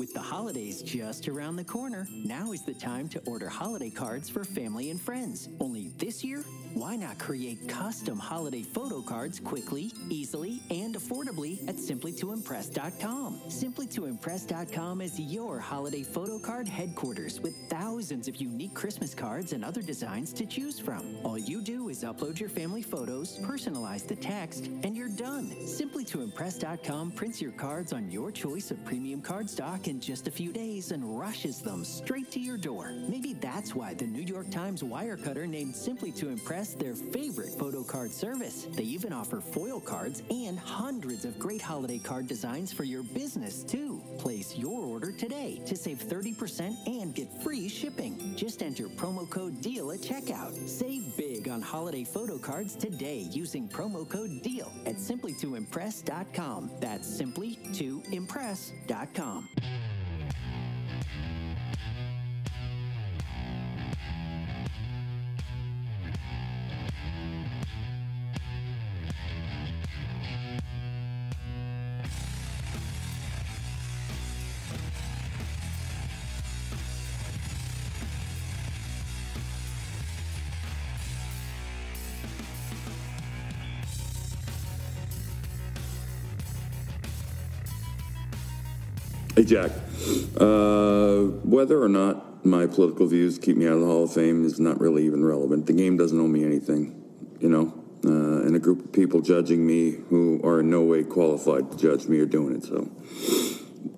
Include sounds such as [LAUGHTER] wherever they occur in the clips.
With the holidays just around the corner, now is the time to order holiday cards for family and friends. Only this year, why not create custom holiday photo cards quickly, easily, and affordably at simplytoimpress.com? Simplytoimpress.com is your holiday photo card headquarters with thousands of unique Christmas cards and other designs to choose from. All you do is upload your family photos, personalize the text, and you're done. Simplytoimpress.com prints your cards on your choice of premium card stock in just a few days and rushes them straight to your door. Maybe that's why the New York Times Wirecutter named Simply to Impress their favorite photo card service. They even offer foil cards and hundreds of great holiday card designs for your business, too. Place your order today to save 30% and get free shipping. Just enter promo code DEAL at checkout. Save big on holiday photo cards today using promo code DEAL at simplytoimpress.com. That's simply Hey, Jack. Uh, whether or not my political views keep me out of the Hall of Fame is not really even relevant. The game doesn't owe me anything, you know? Uh, and a group of people judging me who are in no way qualified to judge me are doing it, so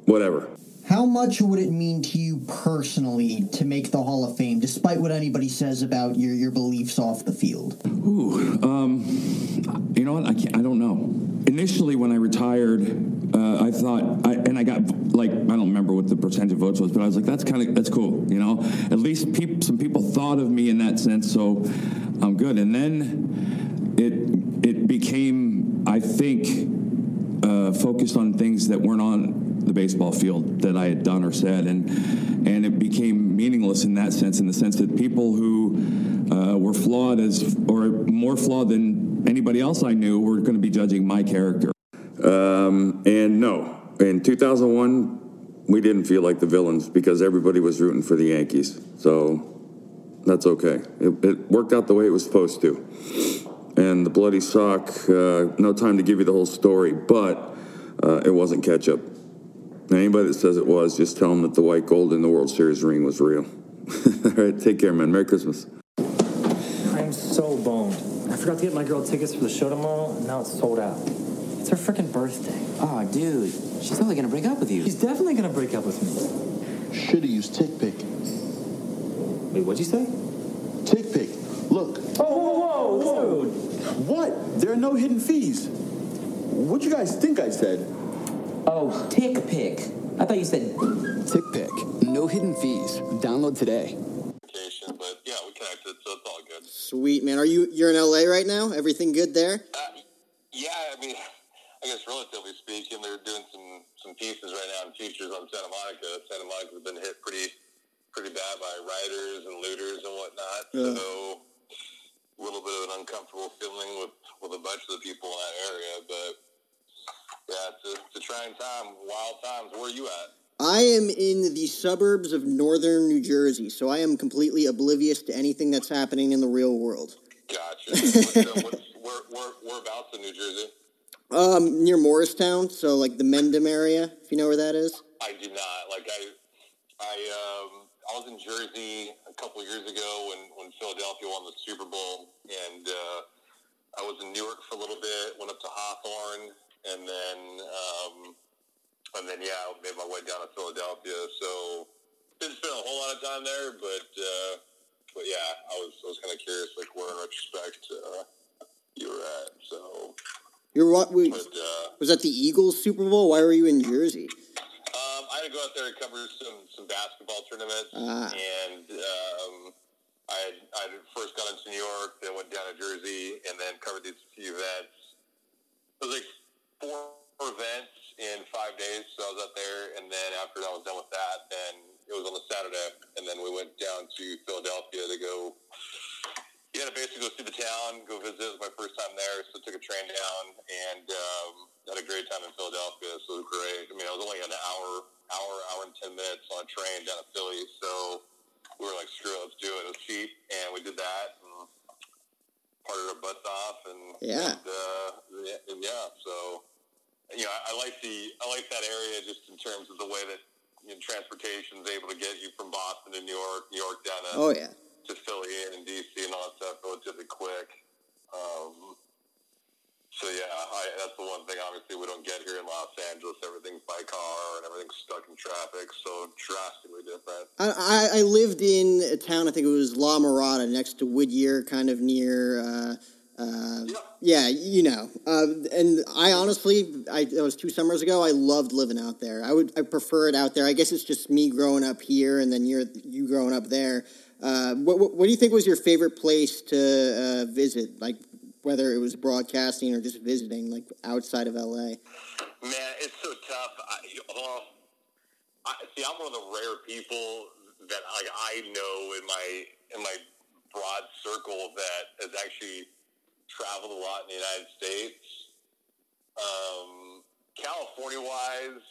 whatever. How much would it mean to you personally to make the Hall of Fame, despite what anybody says about your, your beliefs off the field? Ooh, um, you know what? I can't. I don't know. Initially, when I retired, uh, I thought, I, and I got like I don't remember what the percentage of votes was, but I was like, that's kind of that's cool. You know, at least peop, some people thought of me in that sense, so I'm good. And then it it became, I think, uh, focused on things that weren't on the baseball field that I had done or said, and and it became meaningless in that sense, in the sense that people who uh, were flawed as or more flawed than anybody else I knew were going to be judging my character. Um, and no, in 2001, we didn't feel like the villains because everybody was rooting for the Yankees. So that's okay. It, it worked out the way it was supposed to. And the bloody sock, uh, no time to give you the whole story, but uh, it wasn't ketchup. Anybody that says it was, just tell them that the white gold in the World Series ring was real. [LAUGHS] All right, take care, man. Merry Christmas. I'm so boned. I forgot to get my girl tickets for the show tomorrow, and now it's sold out. It's her freaking birthday. Oh, dude, she's totally gonna break up with you. She's definitely gonna break up with me. Should've used TickPick. Wait, what'd you say? TickPick. Look. Oh, whoa, whoa, dude. What? There are no hidden fees. What'd you guys think I said? Oh, tick pick. I thought you said TickPick. No hidden fees. Download today. But yeah, we connected, so it's all good. Sweet man. Are you you're in LA right now? Everything good there? Uh, yeah, I mean, I guess relatively speaking, they're doing some some pieces right now in features on Santa Monica. Santa Monica's been hit pretty pretty bad by rioters and looters and whatnot. Yeah. So a little bit of an uncomfortable feeling with with a bunch of the people in that area, but. Yeah, it's a, it's a trying time, wild times. Where are you at? I am in the suburbs of northern New Jersey, so I am completely oblivious to anything that's happening in the real world. Gotcha. what's, what's, where, where, whereabouts in New Jersey? Um, near Morristown, so like the Mendham area, if you know where that is. I do not. Like I, I, um, I was in Jersey a couple of years ago when, when Philadelphia won the Super Bowl, and uh, I was in Newark for a little bit. Went up to Hawthorne, and then, um, and then yeah, I made my way down to Philadelphia. So didn't spend a whole lot of time there, but uh, but yeah, I was I was kind of curious, like where in retrospect uh, you were at. So You're what? We, but. Uh, was that the Eagles Super Bowl? Why were you in Jersey? Um, I had to go out there to cover some, some basketball tournaments, Ah. and um, I had, I first got into New York, then went down to Jersey, and then covered these few events. It was like four events in five days, so I was out there, and then after I was done with that, then it was on the Saturday, and then we went down to Philadelphia to go. Yeah, to basically go see the town, go visit. It was my first time there, so took a train down and um, had a great time in Philadelphia. So it was great. I mean, it was only an hour, hour, hour and ten minutes on a train down to Philly. So we were like, screw it, let's do it. It was cheap, and we did that. And parted our butts off, and Yeah. and, uh, and yeah. So you know, I, I like the I like that area just in terms of the way that you know, transportation is able to get you from Boston to New York, New York down to Oh yeah. to Philly and DC and all that stuff relatively quick. Um, so yeah, I, that's the one thing. Obviously, we don't get here in Los Angeles. Everything's by car and everything's stuck in traffic, so drastically different. I, I, lived in a town, I think it was La Mirada, next to Whittier, kind of near, uh, uh, yeah, you know. Uh, and I honestly, I, that was two summers ago, I loved living out there. I would, I prefer it out there. I guess it's just me growing up here and then you're, you growing up there. Uh, what, what, what do you think was your favorite place to uh, visit? Like, whether it was broadcasting or just visiting, like outside of LA? Man, it's so tough. I, well, I, see, I'm one of the rare people that like I know in my in my broad circle that has actually traveled a lot in the United States. Um, California wise,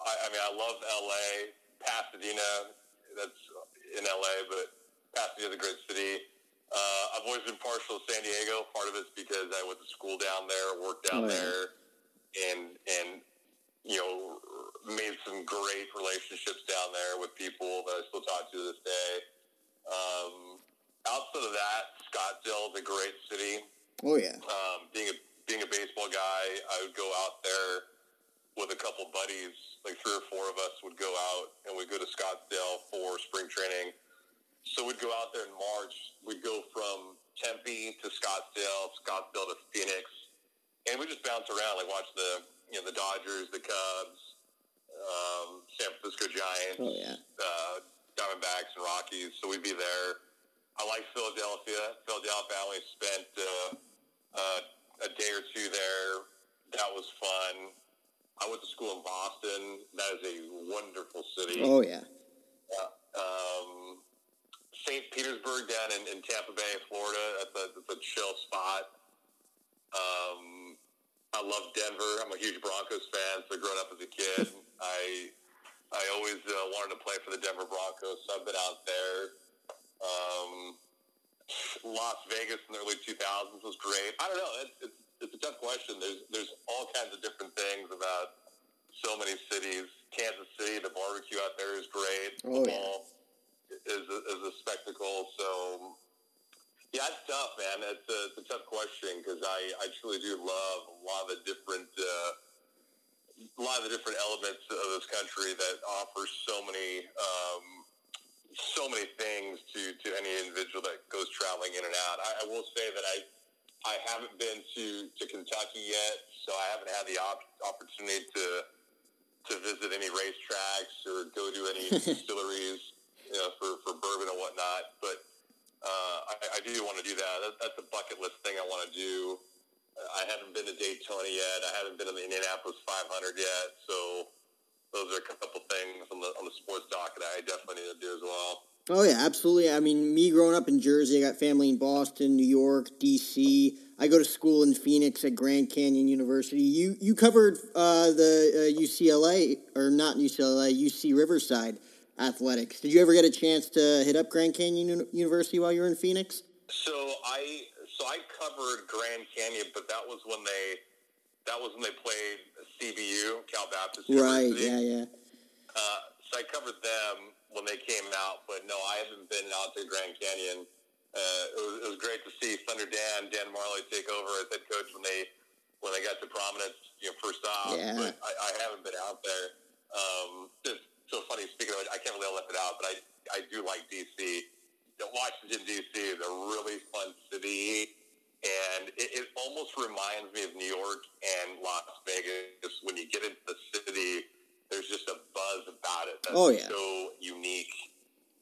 I, I mean, I love LA, Pasadena. That's in LA, but Pasadena's a great city. Uh, I've always been partial to San Diego. Part of it's because I went to school down there, worked down Oh, yeah. there, and and you know made some great relationships down there with people that I still talk to to this day. Um, outside of that, Scottsdale is a great city. Oh, yeah. Um, being a being a baseball guy, I would go out there with a couple buddies, like three or four of us would go out and we'd go to Scottsdale for spring training. So we'd go out there in March. We'd go from Tempe to Scottsdale, Scottsdale to Phoenix, and we just bounce around, like watch the you know the Dodgers, the Cubs, um, San Francisco Giants, Oh, yeah. uh, Diamondbacks, and Rockies. So we'd be there. I like Philadelphia. Philadelphia, I only spent uh, uh, a day or two there. That was fun. I went to school in Boston. That is a wonderful city. Oh, yeah. Um, St. Petersburg down in, in Tampa Bay, Florida. That's a, that's a chill spot. Um, I love Denver. I'm a huge Broncos fan. So growing up as a kid, [LAUGHS] I I always uh, wanted to play for the Denver Broncos. So I've been out there. Um, Las Vegas in the early 2000s was great. I don't know. It's, it's, it's a tough question. There's there's all kinds of different things about so many cities. Kansas City, the barbecue out there is great. Oh, yeah. Is a, is a spectacle. So yeah, it's tough, man. It's a, it's a tough question because I, I truly do love a lot of the different uh, a lot of the different elements of this country that offers so many um, so many things to, to any individual that goes traveling in and out. I, I will say that I I haven't been to, to Kentucky yet, so I haven't had the op- opportunity to to visit any racetracks or go to any [LAUGHS] distilleries you know, for, for bourbon and whatnot. But uh, I, I do want to do that. that. That's a bucket list thing I want to do. I haven't been to Daytona yet. I haven't been to the Indianapolis 500 yet. So those are a couple things on the on the sports doc that I definitely need to do as well. Oh yeah, absolutely. I mean, me growing up in Jersey, I got family in Boston, New York, D.C. I go to school in Phoenix at Grand Canyon University. You you covered uh, the uh, UCLA or not UCLA, UC Riverside athletics. Did you ever get a chance to hit up Grand Canyon Uni- University while you were in Phoenix? So I so I covered Grand Canyon, but that was when they that was when they played CBU, Cal Baptist Right. Yeah. Yeah. Uh, so I covered them when they came out, but no, I haven't been out to Grand Canyon. Uh, it, was, it was great to see Thunder Dan, Dan Majerle take over as head coach when they when they got to prominence, you know, first off. Yeah. But I, I haven't been out there. Um, it's so funny. Speaking of it, I can't I left it out, but I I do like DC. Washington DC is a really fun city, and it, it almost reminds me of New York and Las Vegas. When you get into the city, there's just a buzz about it that's Oh, yeah. so unique.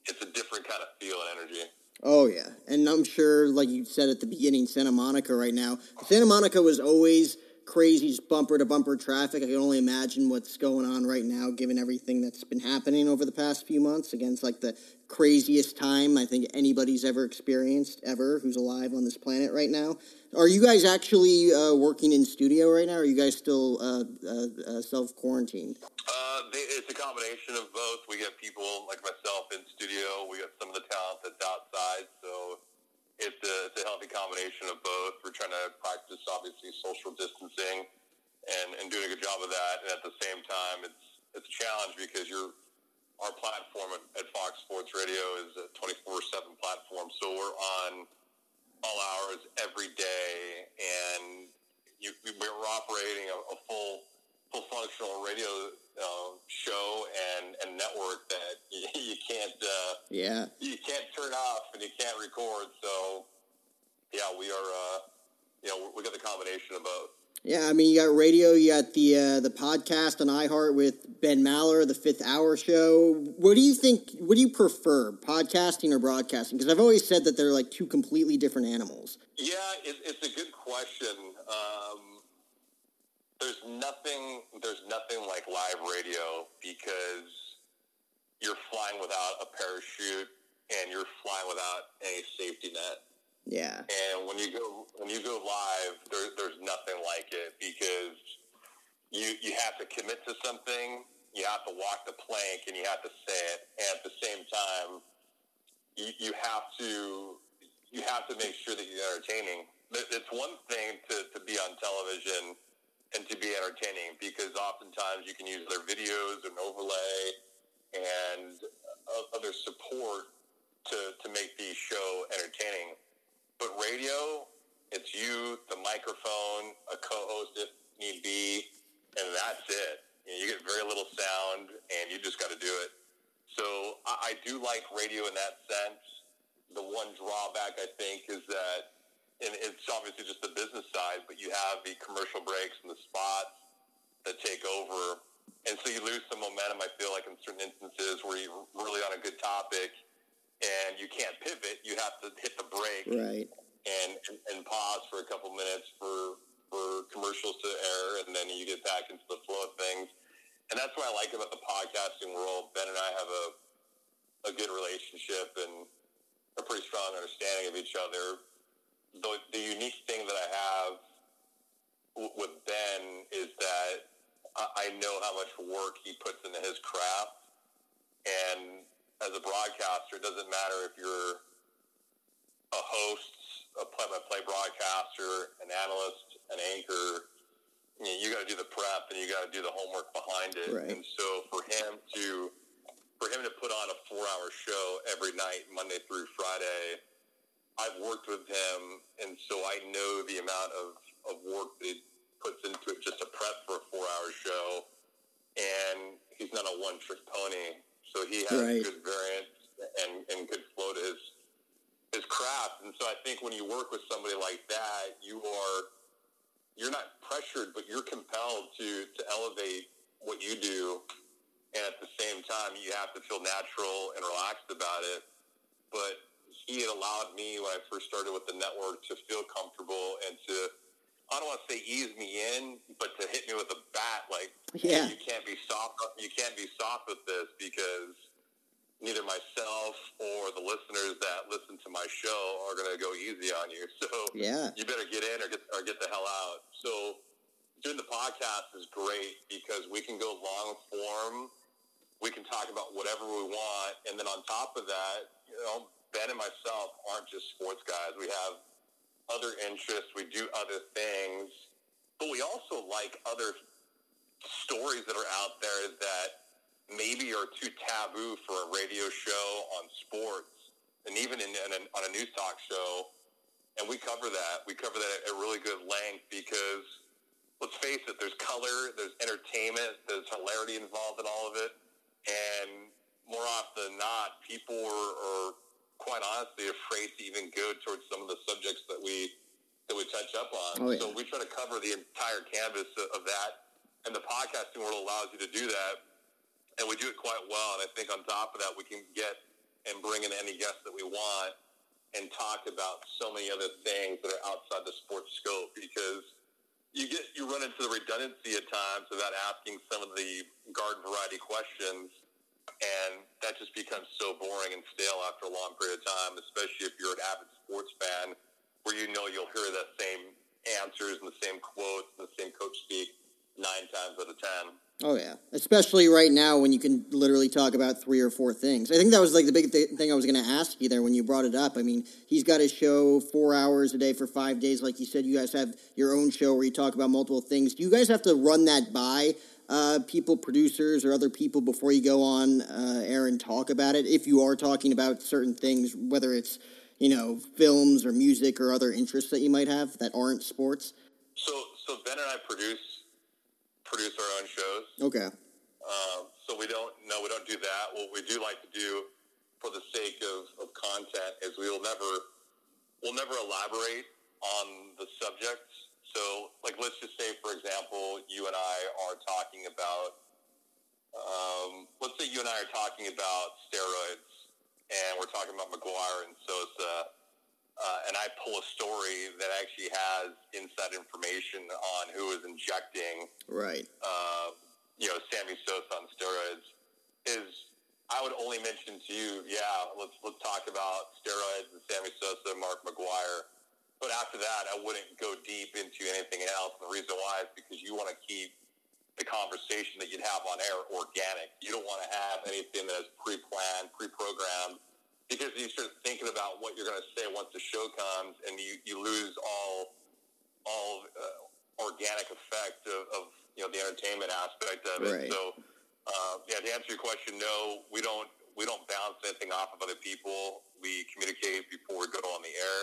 It's a different kind of feel and energy. Oh yeah, and I'm sure, like you said at the beginning, Santa Monica right now. Santa Monica was always crazy just bumper to bumper traffic. I can only imagine what's going on right now, given everything that's been happening over the past few months. Against like the craziest time I think anybody's ever experienced, ever, who's alive on this planet right now. Are you guys actually uh, working in studio right now? Or are you guys still uh, uh, uh self quarantined? Uh, it's a combination of both. We get people like myself in studio. We got some of the talent that's outside. So it's a, it's a healthy combination of both. We're trying to practice, obviously, social distancing and, and doing a good job of that. And at the same time, it's it's a challenge because you're our platform at, at Fox Sports Radio is a 24/7 platform, so we're on all hours every day, and you, we're operating a, a full full functional radio uh, show and, and network that [LAUGHS] you, you can't uh, yeah you can't turn off and you can't record. So yeah, we are uh, you know we got the combination of both. Yeah, I mean, you got radio, you got the uh, the podcast on iHeart with Ben Maller, the Fifth Hour Show. What do you think? What do you prefer, podcasting or broadcasting? Because I've always said that they're like two completely different animals. Yeah, it, it's a good question. Um, there's nothing there's nothing like live radio because you're flying without a parachute and you're flying without any safety net. Yeah. And when you go when you go live, there, there's nothing like it because you you have to commit to something, you have to walk the plank, and you have to say it, and at the same time, you, you have to you have to make sure that you're entertaining. It's one thing to, to be on television and to be entertaining because oftentimes you can use their videos and overlay and uh, other support to, to make the show entertaining. But radio, it's you, the microphone, a co-host if need be, and that's it. You, know, you get very little sound, and you just got to do it. So I, I do like radio in that sense. The one drawback I think is that and it's obviously just the business side, but you have the commercial breaks and the spots that take over. And so you lose some momentum, I feel like, in certain instances where you're really on a good topic and you can't pivot. You have to hit the break right. and, and, and pause for a couple minutes for, for commercials to air, and then you get back into the flow of things. And that's what I like about the podcasting world. Ben and I have a, a good relationship and a pretty strong understanding of each other the, the unique thing that I have w- with Ben is that I, I know how much work he puts into his craft. And as a broadcaster, it doesn't matter if you're a host, a play-by-play broadcaster, an analyst, an anchor. You, know, you got to do the prep and you got to do the homework behind it. Right. And so for him to for him to put on a four-hour show every night, Monday through Friday, I've worked with him, and so I know the amount of, of work that he puts into it just to prep for a four hour show. And he's not a one trick pony. So he has right. good variance and, and good flow to his his craft. And so I think when you work with somebody like that, you are you're not pressured, but you're compelled to to elevate what you do. And at the same time, you have to feel natural and relaxed about it. But he had allowed me when I first started with the network to feel comfortable and to I don't want to say ease me in, but to hit me with a bat like yeah. you can't be soft you can't be soft with this because neither myself or the listeners that listen to my show are going to go easy on you. [LAUGHS] So yeah. you better get in or get or get the hell out. So doing the podcast is great because we can go long form. We can talk about whatever we want, and then on top of that, you know, Ben and myself aren't just sports guys. We have other interests. We do other things, but we also like other stories that are out there that maybe are too taboo for a radio show on sports and even in, in a, on a news talk show. And we cover that. We cover that at a really good length because let's face it, there's color, there's entertainment, there's hilarity involved in all of it. And more often than not, people are, are quite honestly afraid to even go towards some of the subjects that we that we touch up on. Oh, yeah. So we try to cover the entire canvas of that, and the podcasting world allows you to do that, and we do it quite well. And I think on top of that, we can get and bring in any guest that we want and talk about so many other things that are outside the sports scope because you get you run into the redundancy at times without asking some of the garden variety questions, and that just becomes so boring and stale after a long period of time. Especially if you're an avid sports fan, where you know you'll hear the same answers and the same quotes and the same coach speak nine times out of ten. Oh yeah, especially right now when you can literally talk about three or four things. I think that was like the big th- thing I was going to ask you there when you brought it up. I mean, he's got his show four hours a day for five days, like you said. You guys have your own show where you talk about multiple things. Do you guys have to run that by uh, people, producers, or other people before you go on uh, air and talk about it? If you are talking about certain things, whether it's you know films or music or other interests that you might have that aren't sports. So, so Ben and I produce produce our own shows. Okay. Um, so we don't no, we don't do that. What we do like to do for the sake of, of content is we will never we'll never elaborate on the subjects. Let's just say for example, you and I are talking about um, let's say you and I are talking about steroids and we're talking about McGwire and Sosa uh, and I pull a story that actually has inside information on who is injecting, right? Uh, you know, Sammy Sosa on steroids, is I would only mention to you, yeah, let's let's talk about steroids and Sammy Sosa, and Mark McGwire. But after that, I wouldn't go deep into anything else. And the reason why is because you want to keep the conversation that you'd have on air organic. You don't want to have anything that is pre-planned, pre-programmed because you start thinking about what you're going to say once the show comes, and you, you lose all all uh, organic effect of, of, you know the entertainment aspect of it. Right. So, uh, yeah, to answer your question, no, we don't we don't bounce anything off of other people. We communicate before we go on the air.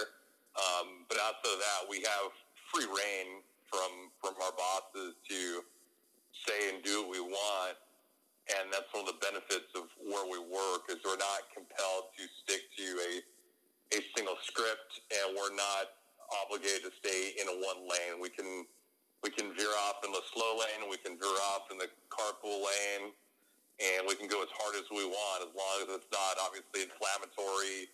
Um, but outside of that, we have free rein from from our bosses to say and do what we want and that's one of the benefits of where we work is we're not compelled to stick to a a single script, and we're not obligated to stay in a one lane. We can we can veer off in the slow lane, we can veer off in the carpool lane, and we can go as hard as we want as long as it's not obviously inflammatory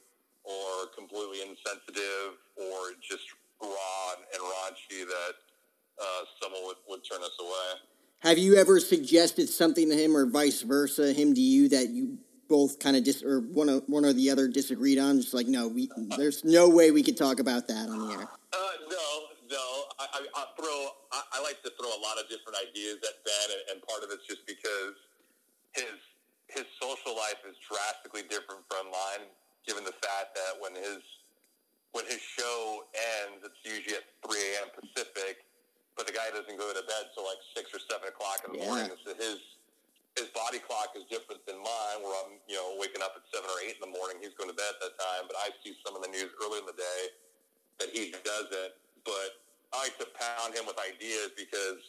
or completely insensitive or just raw and raunchy that uh, someone would, would turn us away. Have you ever suggested something to him, or vice versa, him to you that you both kind of dis or one of, one or the other disagreed on? Just like, no, we there's no way we could talk about that on the air. Uh, no, no. I, I, I throw. I, I, like to throw a lot of different ideas at Ben, and, and part of it's just because his his social life is drastically different from mine, given the fact that when his when his show ends, it's usually at 3 a.m. Pacific but the guy doesn't go to bed till like six or seven o'clock in the yeah. morning. So his his body clock is different than mine, where I'm you know waking up at seven or eight in the morning. He's going to bed at that time, but I see some of the news early in the day that he doesn't. But I like to pound him with ideas because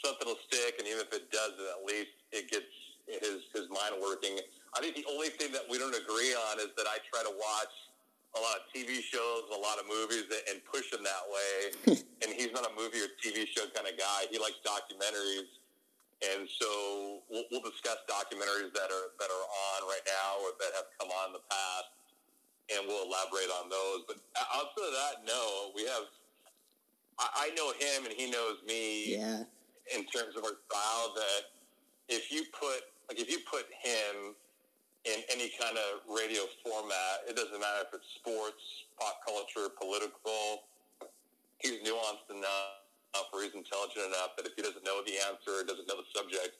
something will stick, and even if it doesn't, at least it gets his his mind working. I think the only thing that we don't agree on is that I try to watch a lot of TV shows, a lot of movies, and push him that way. [LAUGHS] and he's not a movie or TV show kind of guy. He likes documentaries, and so we'll, we'll discuss documentaries that are that are on right now or that have come on in the past, and we'll elaborate on those. But outside of that, no, we have. I, I know him, and he knows me. Yeah. In terms of our style, that if you put like if you put him in any kind of radio format. It doesn't matter if it's sports, pop culture, political. He's nuanced enough, or he's intelligent enough that if he doesn't know the answer, or doesn't know the subject,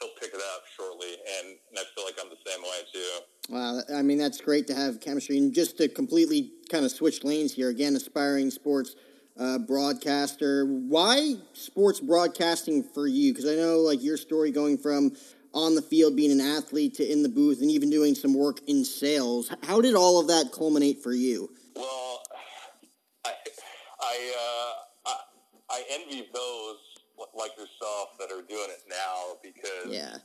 he'll pick it up shortly. And, I feel like I'm the same way too. Wow, I mean that's great to have chemistry. And just to completely kind of switch lanes here, again, aspiring sports uh, broadcaster. Why sports broadcasting for you? Because I know like your story going from on the field, being an athlete, to in the booth, and even doing some work in sales. How did all of that culminate for you? Well, I I, uh, I, I envy those like yourself that are doing it now because yeah,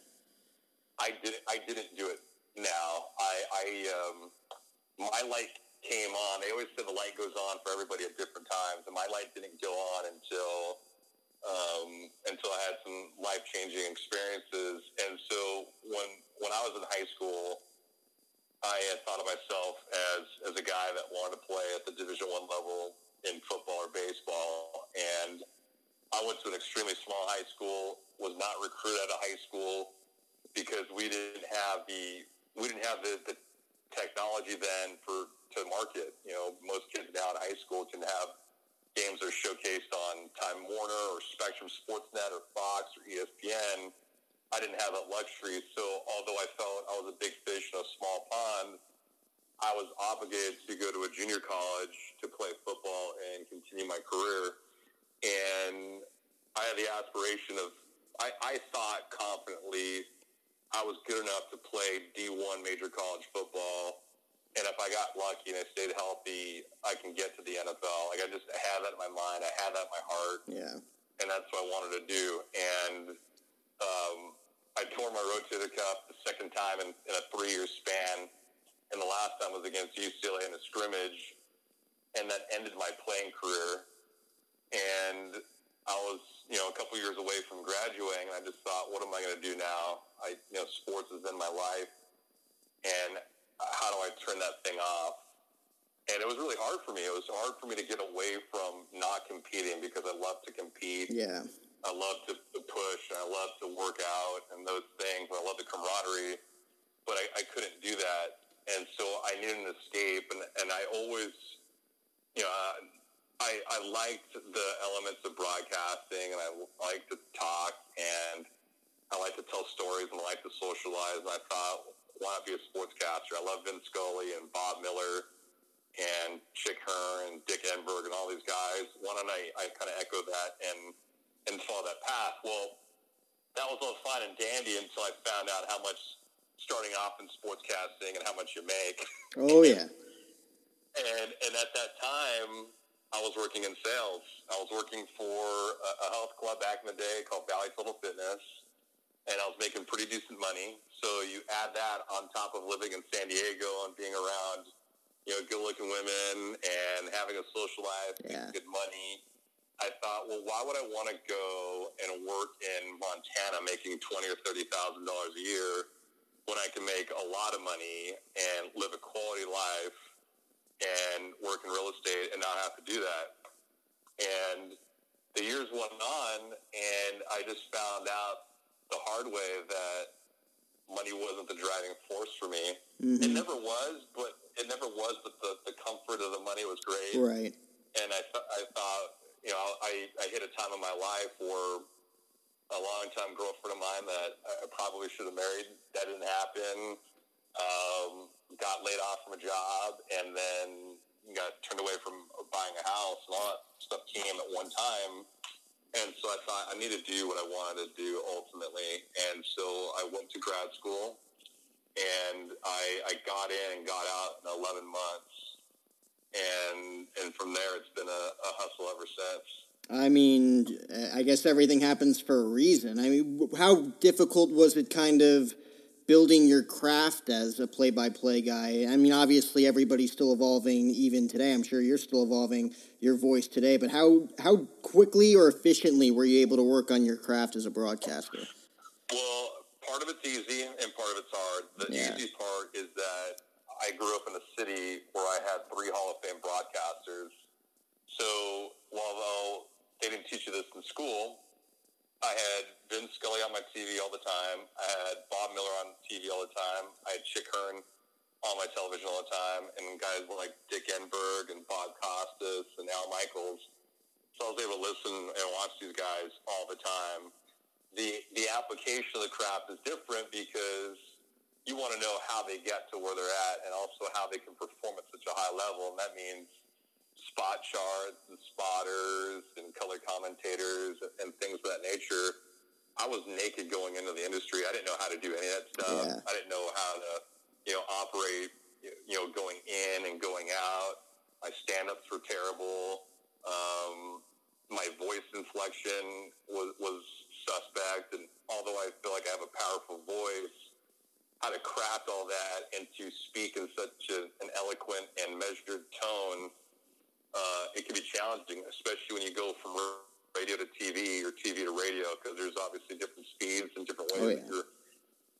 I did I didn't do it now. I I um, my light came on. They always said the light goes on for everybody at different times, and my light didn't go on until um, until I had some life changing experiences. And so when when I was in high school, I had thought of myself as as a guy that wanted to play at the Division One level in football or baseball, and I went to an extremely small high school, was not recruited out of high school because we didn't have the we didn't have the, the technology then for to market. You know, most kids now in high school can have games are showcased on Time Warner or Spectrum Sportsnet or Fox or ESPN. I didn't have that luxury, so although I felt I was a big fish in a small pond, I was obligated to go to a junior college to play football and continue my career. And I had the aspiration of, I, I thought confidently I was good enough to play D1 major college football. And if I got lucky and I stayed healthy, I can get to the NFL. Like I just had that in my mind. I had that in my heart. Yeah. And that's what I wanted to do. And um, I tore my rotator cuff the second time in, in a three-year span. And the last time was against UCLA in a scrimmage. And that ended my playing career. And I was, you know, a couple years away from graduating. And I just thought, what am I going to do now? I, you know, sports has been my life. And how do I turn that thing off? And it was really hard for me. It was hard for me to get away from not competing because I love to compete. Yeah. I love to, to push and I love to work out and those things. I love the camaraderie, but I, I couldn't do that. And so I needed an escape. And, and I always, you know, uh, I, I liked the elements of broadcasting and I like to talk and I like to tell stories and I like to socialize. And I thought, why not be a sportscaster? I love Vince Scully and Bob Miller and Chick Hearn and Dick Enberg and all these guys. Why don't I, I kind of echo that and and follow that path? Well, that was all fine and dandy until I found out how much starting off in sportscasting and how much you make. [LAUGHS] Oh yeah. and and at that time, I was working in sales. I was working for a, a health club back in the day called Valley Total Fitness and I was making pretty decent money. So you add that on top of living in San Diego and being around, you know, good-looking women and having a social life, Yeah. good money. I thought, well, why would I want to go and work in Montana making twenty or thirty thousand dollars a year when I can make a lot of money and live a quality life and work in real estate and not have to do that? And the years went on, and I just found out the hard way that money wasn't the driving force for me. Mhm. It never was, but it never was. But the, the comfort of the money was great. Right. And I, th- I thought, you know, I, I hit a time in my life where a longtime girlfriend of mine that I probably should have married, that didn't happen. Um, got laid off from a job and then got turned away from buying a house and all that stuff came at one time. And so I thought I need to do what I wanted to do ultimately. And so I went to grad school and I, I got in and got out in 11 months. And, and from there, it's been a, a hustle ever since. I mean, I guess everything happens for a reason. I mean, how difficult was it kind of building your craft as a play by play guy? I mean, obviously, everybody's still evolving even today. I'm sure you're still evolving your voice today, but how, how quickly or efficiently were you able to work on your craft as a broadcaster? Well, part of it's easy and part of it's hard. The Yeah. easy part is that I grew up in a city where I had three Hall of Fame broadcasters. So while they didn't teach you this in school, I had Vince Scully on my TV all the time. I had Bob Miller on TV all the time. I had Chick Hearn on my television all the time, and guys like Dick Enberg and Bob Costas and Al Michaels. So I was able to listen and watch these guys all the time. The the application of the craft is different because you want to know how they get to where they're at, and also how they can perform at such a high level, and that means spot charts and spotters and color commentators and things of that nature. I was naked going into the industry. I didn't know how to do any of that stuff. Yeah. I didn't know how to, you know, operate, you know, going in and going out. My stand-ups were terrible. Um, my voice inflection was, was suspect. And although I feel like I have a powerful voice, how to craft all that and to speak in such a, an eloquent and measured tone, uh, it can be challenging, especially when you go from radio to TV or TV to radio, because there's obviously different speeds and different ways Oh, that yeah. you're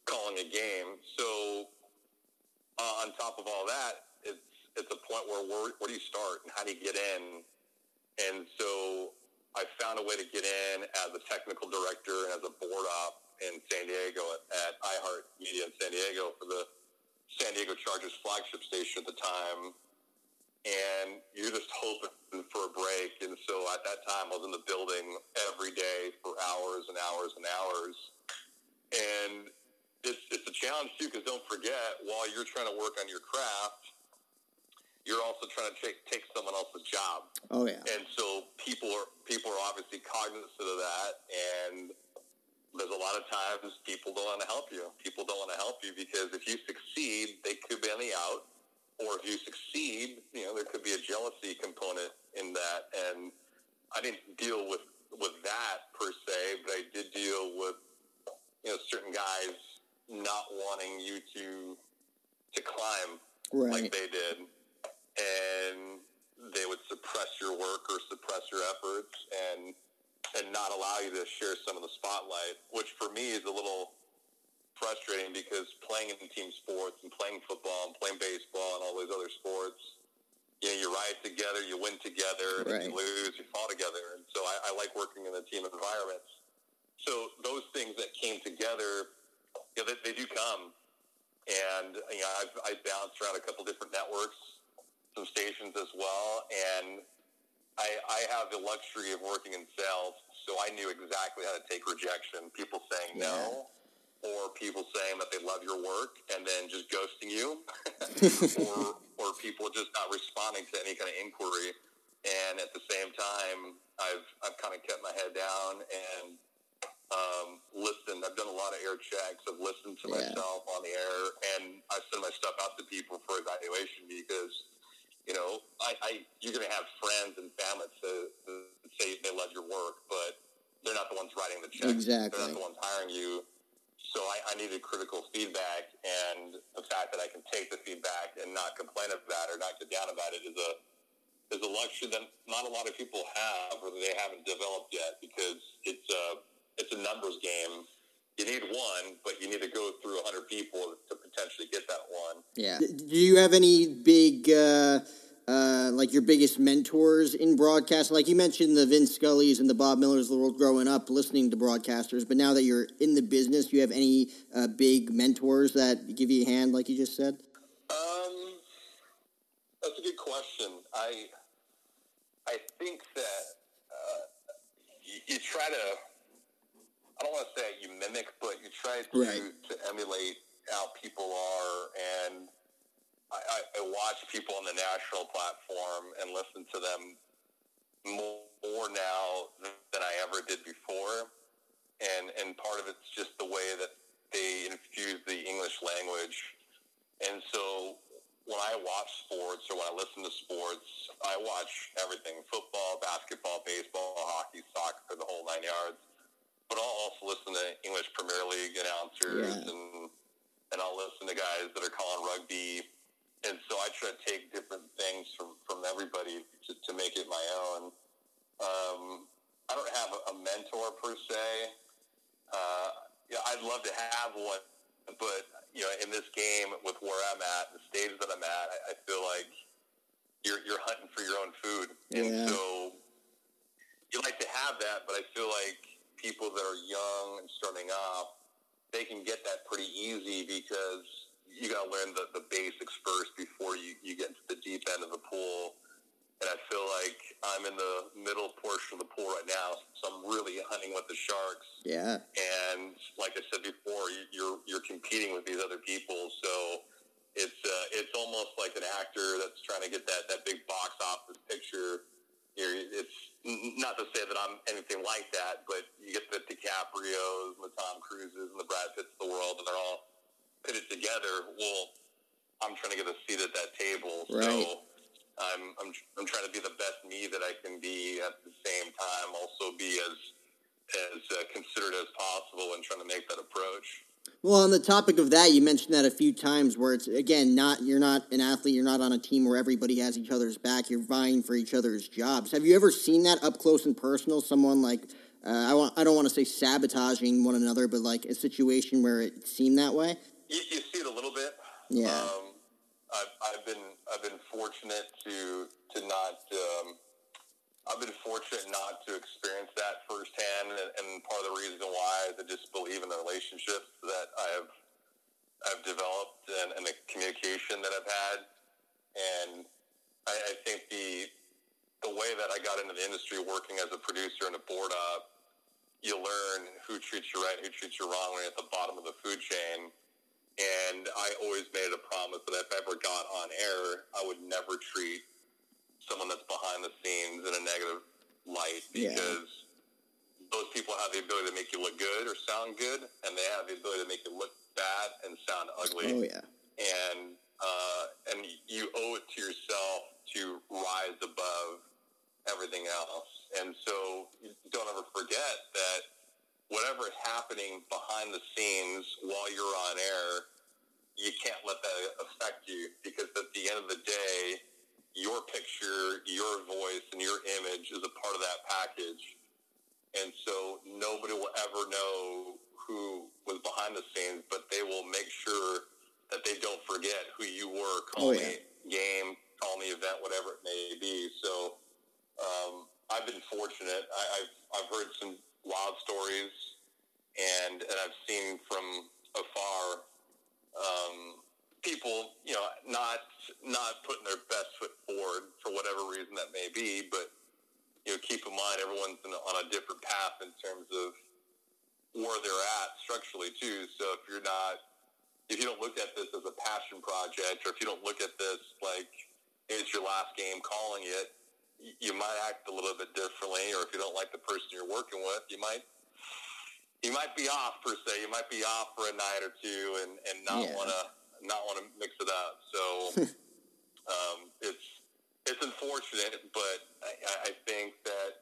calling a game. So uh, on top of all that, it's it's a point where where, where do you start and how do you get in? And so I found found a way to get in as a technical director and as a board op in San Diego at, at iHeart Media in San Diego for the San Diego Chargers flagship station at the time. And you're just hoping for a break. And so at that time, I was in the building every day for hours and hours and hours. And it's, it's a challenge too, because don't forget, while you're trying to work on your craft, you're also trying to take take someone else's job. Oh yeah. And so people are people are obviously cognizant of that, and there's a lot of times people don't want to help you. People don't want to help you because if you succeed, they could be on the out, or if you succeed, you know there could be a jealousy component in that. And I didn't deal with with that per se, but I did deal with you know certain guys not wanting you to to climb Right. like they did and they would suppress your work or suppress your efforts and and not allow you to share some of the spotlight, which for me is a little frustrating because playing in team sports and playing football and playing baseball and all those other sports, you know, you ride together, you win together, and you lose, you fall together. And so I, I like working in the team environments. So those things that came together, you know, they, they do come. And you know, I've, I've bounced around a couple different networks, some stations as well, and I, I have the luxury of working in sales, so I knew exactly how to take rejection. People saying no, or people saying that they love your work and then just ghosting you, [LAUGHS] or or people just not responding to any kind of inquiry. And at the same time, I've I've kind of kept my head down and um, listened. I've done a lot of air checks. I've listened to Yeah. myself on the air, and I send my stuff out to people for evaluation because you know, I, I you're going to have friends and family to, to say they love your work, but they're not the ones writing the check. Exactly. They're not the ones hiring you. So I, I needed critical feedback, and the fact that I can take the feedback and not complain about it or not get down about it is a is a luxury that not a lot of people have, or they haven't developed yet, because it's a it's a numbers game. You need one, but you need to go through a hundred people to potentially get that one. Yeah. Do you have any big, uh, uh, like your biggest mentors in broadcast? Like you mentioned the Vince Scully's and the Bob Millers of the world growing up listening to broadcasters, but now that you're in the business, do you have any uh, big mentors that give you a hand, like you just said? Um, that's a good question. I I think that uh, you, you try to. I don't want to say you mimic, but you try to Right. to emulate how people are, and I, I, I watch people on the national platform and listen to them more, more now than I ever did before, and and part of it's just the way that they infuse the English language, and so when I watch sports or when I listen to sports, I watch everything: football, basketball, baseball, hockey, soccer, the whole nine yards. But I'll also listen to English Premier League announcers, Yeah. and and I'll listen to guys that are calling rugby. And so I try to take different things from from everybody to, to make it my own. Um, I don't have a, a mentor per se. Uh, yeah, I'd love to have one, but you know, in this game with where I'm at, the stage that I'm at, I, I feel like you're you're hunting for your own food, and so you like to have that, but I feel like people that are young and starting off, they can get that pretty easy because you got to learn the, the basics first before you, you get into the deep end of the pool. And I feel like I'm in the middle portion of the pool right now, so I'm really hunting with the sharks. Yeah. And like I said before, you- you're you're competing with these other people, so it's uh, it's almost like an actor that's trying to get that, that big box office picture. You're, it's not to say that I'm anything like that, but you get the DiCaprio's and the Tom Cruises and the Brad Pitts of the world, and they're all pitted together. Well, I'm trying to get a seat at that table, Right. so I'm, I'm I'm trying to be the best me that I can be at the same time, also be as as uh, considerate as possible when trying to make that approach. Well, on the topic of that, you mentioned that a few times where it's again not you're not an athlete, you're not on a team where everybody has each other's back. You're vying for each other's jobs. Have you ever seen that up close and personal? Someone like uh, I want I don't want to say sabotaging one another, but like a situation where it seemed that way. You, you see it a little bit. Yeah. Um, I've, I've been I've been fortunate to to not um, I've been fortunate not to experience and, and part of the reason why is I just believe in the relationships that I've I've developed and, and the communication that I've had, and I, I think the the way that I got into the industry, working as a producer and a board op, you learn who treats you right and who treats you wrong when you're at the bottom of the food chain. And I always made it a promise that if I ever got on air, I would never treat someone that's behind the scenes in a negative light because those people have the ability to make you look good or sound good, and they have the ability to make you look bad and sound ugly. Oh yeah. And uh, and you owe it to yourself to rise above everything else. And so don't ever forget that whatever is happening behind the scenes while you're on air, you can't let that affect you because at the end of the day, your picture, your voice, and your image is a part of that package. And so nobody will ever know who was behind the scenes, but they will make sure that they don't forget who you were Oh, calling yeah. the game, calling the event, whatever it may be. So um, I've been fortunate. I, I've I've heard some wild stories, and and I've seen from afar um, people, you know, not not putting their best foot forward for whatever reason that may be, but you know, keep in mind everyone's in, on a different path in terms of where they're at structurally too. So if you're not, if you don't look at this as a passion project, or if you don't look at this like it's your last game calling it, you might act a little bit differently. Or if you don't like the person you're working with, you might you might be off per se. You might be off for a night or two, and and not Yeah. want to not want to mix it up. So [LAUGHS] um, it's it's unfortunate, but I, I- think that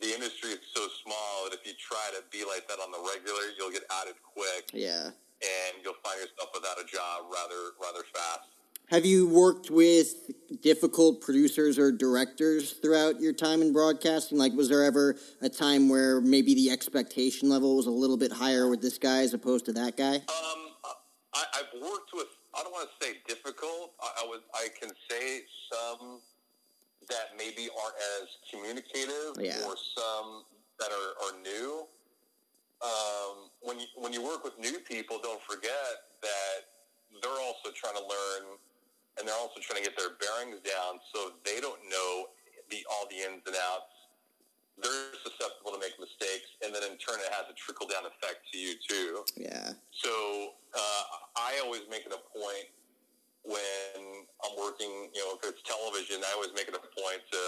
the industry is so small that if you try to be like that on the regular, you'll get outed quick, Yeah. and you'll find yourself without a job rather rather fast. Have you worked with difficult producers or directors throughout your time in broadcasting? Like, was there ever a time where maybe the expectation level was a little bit higher with this guy as opposed to that guy? Um, I, I've worked with. I don't want to say difficult. I, I would. I can say some that maybe aren't as communicative, Yeah. or some that are, are new. Um, when you when you work with new people, don't forget that they're also trying to learn, and they're also trying to get their bearings down, so they don't know the all the ins and outs. They're susceptible to make mistakes, and then in turn, it has a trickle down effect to you too. Yeah. So uh, I always make it a point when I'm working, you know, if it's television, I always make it a point to,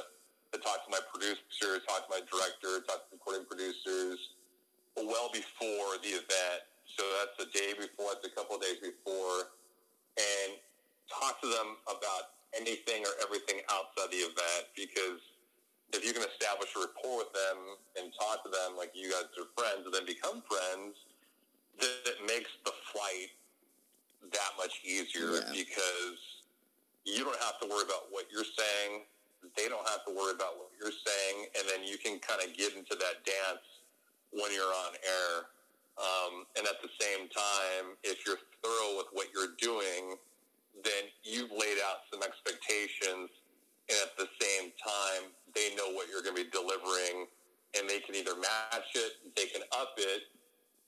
to talk to my producer, talk to my director, talk to the recording producers well before the event. So that's the day before, that's a couple of days before, and talk to them about anything or everything outside the event because if you can establish a rapport with them and talk to them like you guys are friends and then become friends, then it makes the flight that much easier Yeah. because you don't have to worry about what you're saying. They don't have to worry about what you're saying. And then you can kind of get into that dance when you're on air. Um, and at the same time, if you're thorough with what you're doing, then you've laid out some expectations. And at the same time, they know what you're going to be delivering. And they can either match it, they can up it,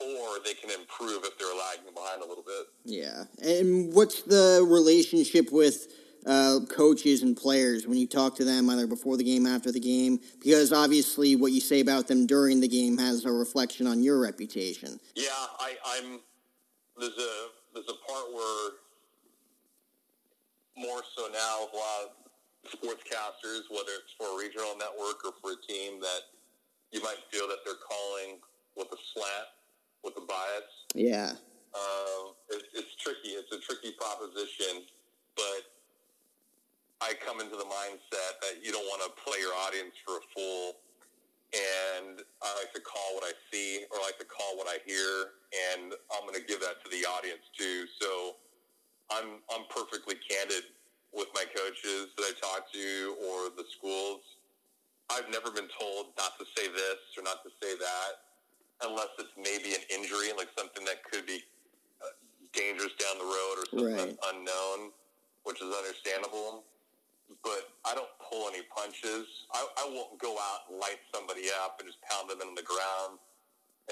or they can improve if they're lagging behind a little bit. Yeah. And what's the relationship with uh, coaches and players when you talk to them either before the game, after the game? Because obviously, what you say about them during the game has a reflection on your reputation. Yeah, I, I'm. There's a there's a part where more so now with a lot of sportscasters, whether it's for a regional network or for a team, that you might feel that they're calling with a slant, with a bias. Yeah. Um, it, it's tricky. It's a tricky proposition, but I come into the mindset that you don't want to play your audience for a fool, and I like to call what I see or I like to call what I hear, and I'm going to give that to the audience too. So I'm I'm perfectly candid with my coaches that I talk to or the schools. I've never been told not to say this or not to say that, unless it's maybe an injury, like something that could be uh, dangerous down the road or something Right. unknown, which is understandable. but I don't pull any punches. I, I won't go out and light somebody up and just pound them in the ground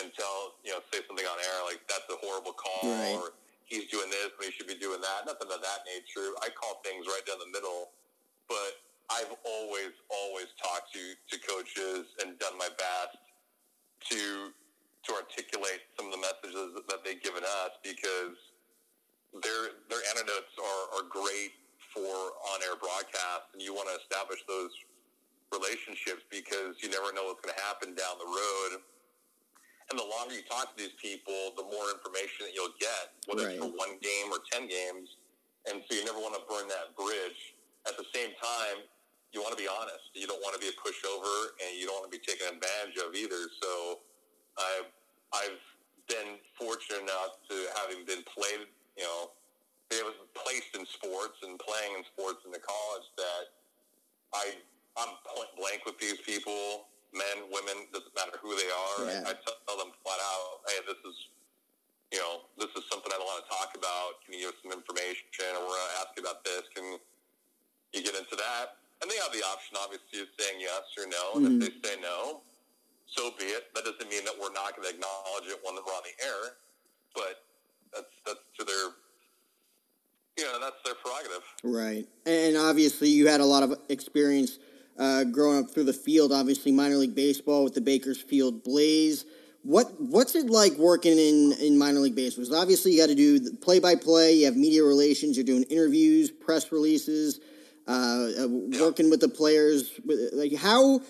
and tell, you know, say something on air like that's a horrible call Right. or he's doing this when he should be doing that. Nothing of that nature. I call things right down the middle, but I've always, always talked to, to coaches and done my best to to articulate some of the messages that they've given us because their their anecdotes are, are great for on air broadcasts and you want to establish those relationships because you never know what's going to happen down the road. And the longer you talk to these people, the more information that you'll get, whether it's for one game or ten games. And so you never want to burn that bridge. At the same time, you want to be honest. You don't want to be a pushover, and you don't want to be taken advantage of either. So, I've I've been fortunate enough to having been played, you know, it was placed in sports and playing in sports in the college that I I'm point blank with these people, men, women, doesn't matter who they are. Yeah. I, I tell them flat out, hey, this is you know, this is something I don't want to talk about. Can you give us some information? Or we're going to ask you about this. Can you get into that? And they have the option, obviously, of saying yes or no. And Mhm. if they say no, so be it. That doesn't mean that we're not going to acknowledge it when we're on the air, but that's that's to their, you know, that's their prerogative. Right. And obviously, you had a lot of experience uh, growing up through the field. Obviously, minor league baseball with the Bakersfield Blaze. What What's it like working in, in minor league baseball? 'Cause obviously, you got to do play by play. You have media relations. You're doing interviews, press releases, uh, uh, working with the players. Like how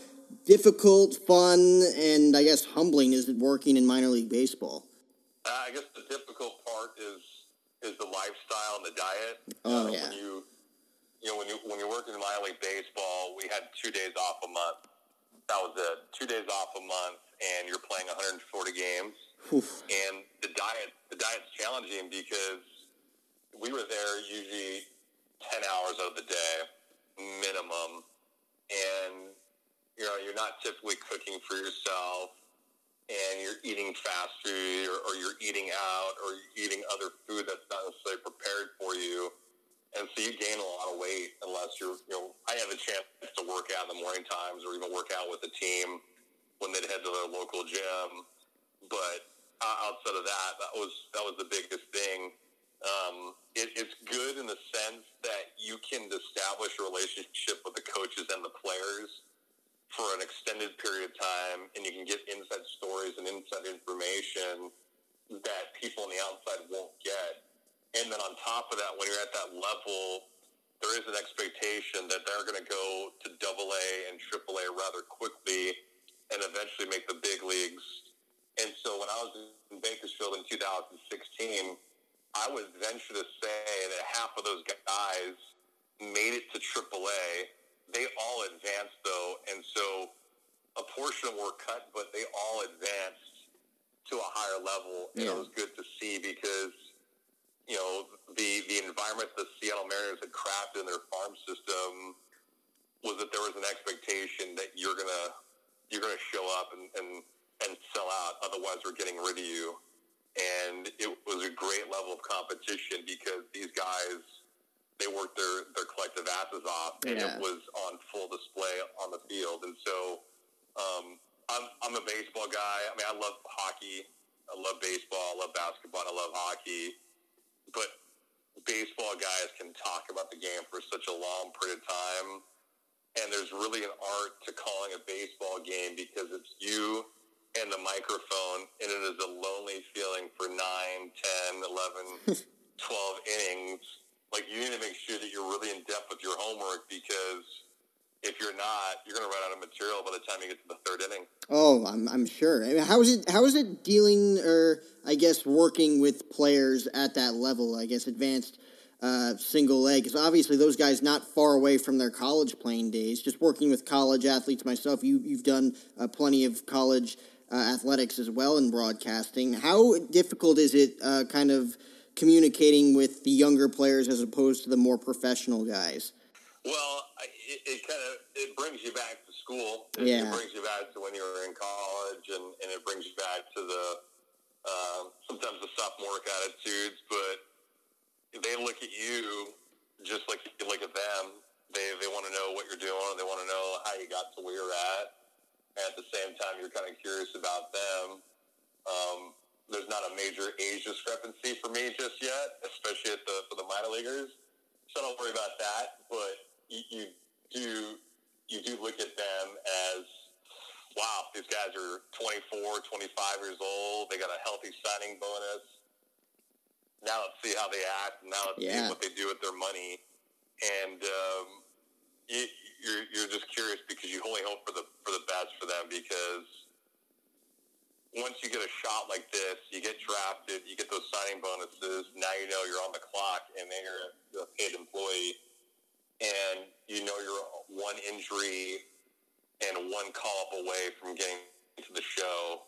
difficult, fun, and I guess humbling is it working in minor league baseball? Uh, I guess the difficult part is is the lifestyle and the diet. Oh, Uh, yeah. When you you know when you when you're working in minor league baseball, we had two days off a month. That was it. Two days off a month, and you're playing 140 games. Oof. And the diet the diet's challenging because we were there usually 10 hours of the day minimum, and you know you're not typically cooking for yourself and you're eating fast food or, or you're eating out or you're eating other food that's not necessarily prepared for you. And so you gain a lot of weight unless you're, you know, I have a chance to work out in the morning times or even work out with the team when they'd head to their local gym. But uh, outside of that, that was, that was the biggest thing. Um, it, it's good in the sense that you can establish a relationship with the coaches and the players for an extended period of time, and you can get inside stories and inside information that people on the outside won't get. And then on top of that, when you're at that level, there is an expectation that they're going to go to double A and triple A rather quickly and eventually make the big leagues. And so when I was in Bakersfield in 2016, I would venture to say that half of those guys made it to triple A. They all advanced though, and so a portion were cut, but they all advanced to a higher level, and it was good to see because you know the the environment the Seattle Mariners had crafted in their farm system was that there was an expectation that you're gonna you're gonna show up and and, and sell out, otherwise we're getting rid of you. And it was a great level of competition because these guys they worked their, their collective asses off, and Yeah. it was on full display on the field. And so, um, I'm I'm a baseball guy. I mean, I love hockey, I love baseball, I love basketball, I love hockey. But baseball guys can talk about the game for such a long period of time, and there's really an art to calling a baseball game because it's you and the microphone, and it is a lonely feeling for 9, 10, 11, [LAUGHS] 12 innings. Like, you need to make sure that you're really in depth with your homework because if you're not, you're going to run out of material by the time you get to the third inning. Oh, I'm, I'm sure. I mean, how is it? How is it dealing, or I guess working with players at that level? I guess advanced uh, single leg, because obviously those guys not far away from their college playing days. Just working with college athletes myself, you you've done uh, plenty of college uh, athletics as well in broadcasting. How difficult is it, uh, kind of communicating with the younger players as opposed to the more professional guys? Well, it, it kind of it brings you back to school. It, Yeah. it brings you back to when you were in college, and, and it brings you back to the uh, sometimes the sophomoric attitudes. But they look at you just like you look at them, They they want to know what you're doing. They want to know how you got to where you're at. And at the same time, you're kind of curious about them. Um, there's not a major age discrepancy for me just yet, especially at the for the minor leaguers. So don't worry about that. But you, you do you do look at them as wow, these guys are 24, 25 years old. They got a healthy signing bonus. Now let's see how they act. Now let's Yeah. see what they do with their money. And um, you, you're you're just curious because you only hope for the for the best for them because once you get a shot like this, you get drafted, you get those signing bonuses. Now you know you're on the clock, and then you're a paid employee, and you know you're one injury and one call up away from getting to the show.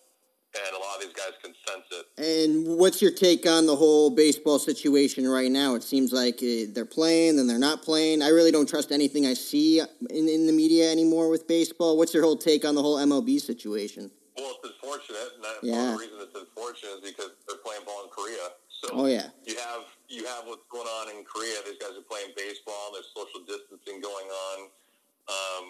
And a lot of these guys can sense it. And what's your take on the whole baseball situation right now? It seems like uh, they're playing, and they're not playing. I really don't trust anything I see in, in the media anymore with baseball. What's your whole take on the whole MLB situation? Well, it's unfortunate, and Yeah. one of the reason it's unfortunate is because they're playing ball in Korea. So Oh, yeah. you have you have what's going on in Korea. These guys are playing baseball. There's social distancing going on. Um,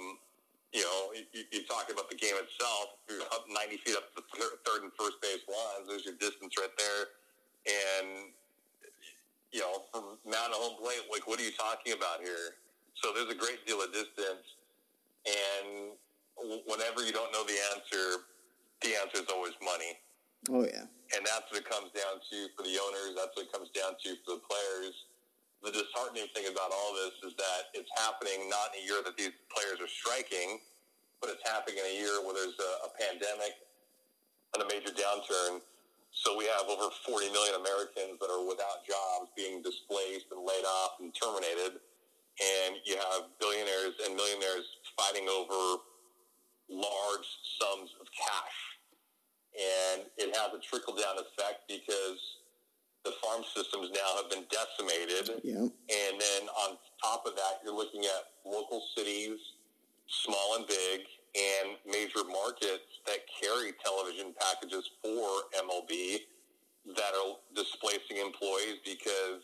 you know, you, you talk about the game itself. You're up 90 feet up the thir- third and first base lines. There's your distance right there, and you know, from mound to home plate, like what are you talking about here? So there's a great deal of distance, and whenever you don't know the answer, the answer is always money. Oh yeah. And that's what it comes down to for the owners. That's what it comes down to for the players. The disheartening thing about all this is that it's happening not in a year that these players are striking, but it's happening in a year where there's a, a pandemic and a major downturn. So we have over 40 million Americans that are without jobs, being displaced and laid off and terminated. And you have billionaires and millionaires fighting over large sums of cash and it has a trickle down effect because the farm systems now have been decimated. Yeah. And then on top of that, you're looking at local cities, small and big, and major markets that carry television packages for MLB that are displacing employees because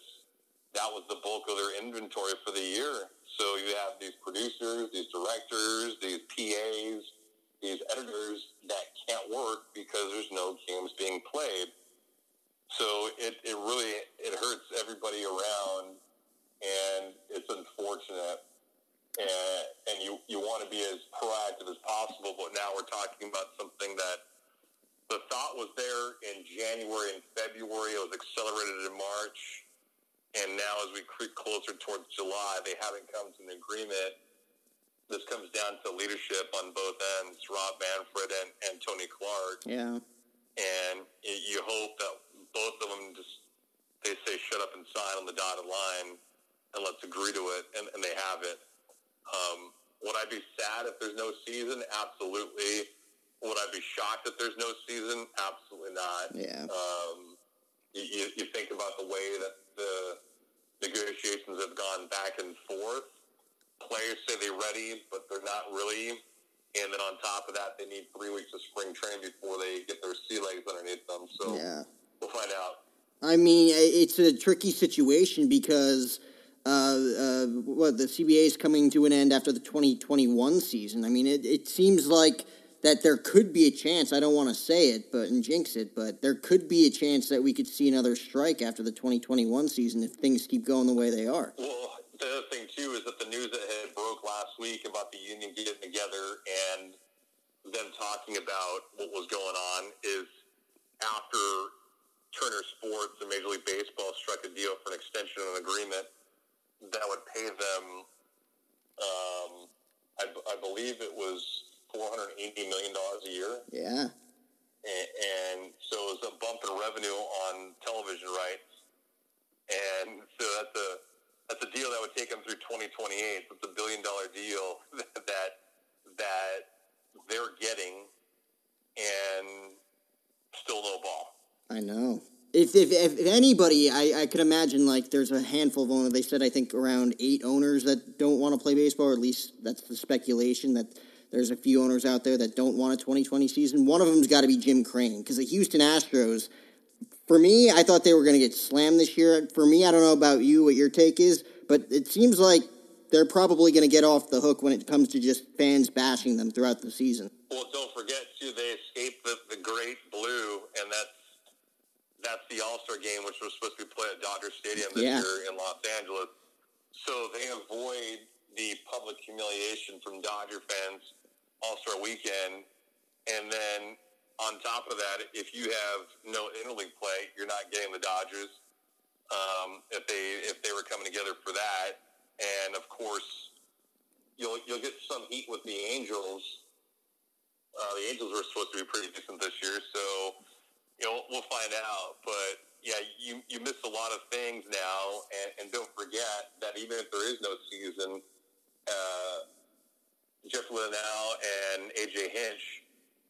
that was the bulk of their inventory for the year. So you have these producers, these directors, these PAs, these editors that can't work because there's no games being played. So it, it really it hurts everybody around, and it's unfortunate. And, and you, you want to be as proactive as possible, but now we're talking about something that the thought was there in January and February. It was accelerated in March, and now as we creep closer towards July, they haven't come to an agreement. This comes down to leadership on both ends, Rob Manfred and, and Tony Clark. Yeah. and you hope that both of them just they say shut up and sign on the dotted line and let's agree to it and, and they have it. Um, would I be sad if there's no season? Absolutely. Would I be shocked if there's no season? Absolutely not. Yeah. um, you, you think about the way that the negotiations have gone back and forth players say they're ready but they're not really and then on top of that, they need three weeks of spring training before they get their sea legs underneath them. So Yeah. we'll find out. I mean, it's a tricky situation because uh, uh, what the CBA is coming to an end after the 2021 season. I mean, it, it seems like that there could be a chance. I don't want to say it, but and jinx it, but there could be a chance that we could see another strike after the 2021 season if things keep going the way they are. Well, the other thing too is that the news that had broke last week about the union getting together and them talking about what was going on is after Turner Sports and Major League Baseball struck a deal for an extension of an agreement that would pay them, um, I, I believe it was $480 million a year. Yeah. and, and so it was a bump in revenue on television rights, and so that's a that's a deal that would take them through 2028. It's a billion dollar deal [LAUGHS] that that they're getting, and still no ball. I know. If, if, if, if anybody, I, I could imagine like there's a handful of owners. They said I think around eight owners that don't want to play baseball, or at least that's the speculation that there's a few owners out there that don't want a 2020 season. One of them's got to be Jim Crane because the Houston Astros. For me, I thought they were going to get slammed this year. For me, I don't know about you, what your take is, but it seems like they're probably going to get off the hook when it comes to just fans bashing them throughout the season. Well, don't forget too, they escaped the, the Great Blue, and that's that's the All Star game, which was supposed to be played at Dodger Stadium this Yeah. year in Los Angeles. So they avoid the public humiliation from Dodger fans All Star Weekend, and then on top of that, if you have no interleague play, you're not getting the Dodgers. Um, if they if they were coming together for that, and of course, you'll you'll get some heat with the Angels. Uh, the Angels were supposed to be pretty decent this year, so you know we'll find out. But yeah, you you miss a lot of things now, and, and don't forget that even if there is no season, uh, Jeff Luhnow and AJ Hinch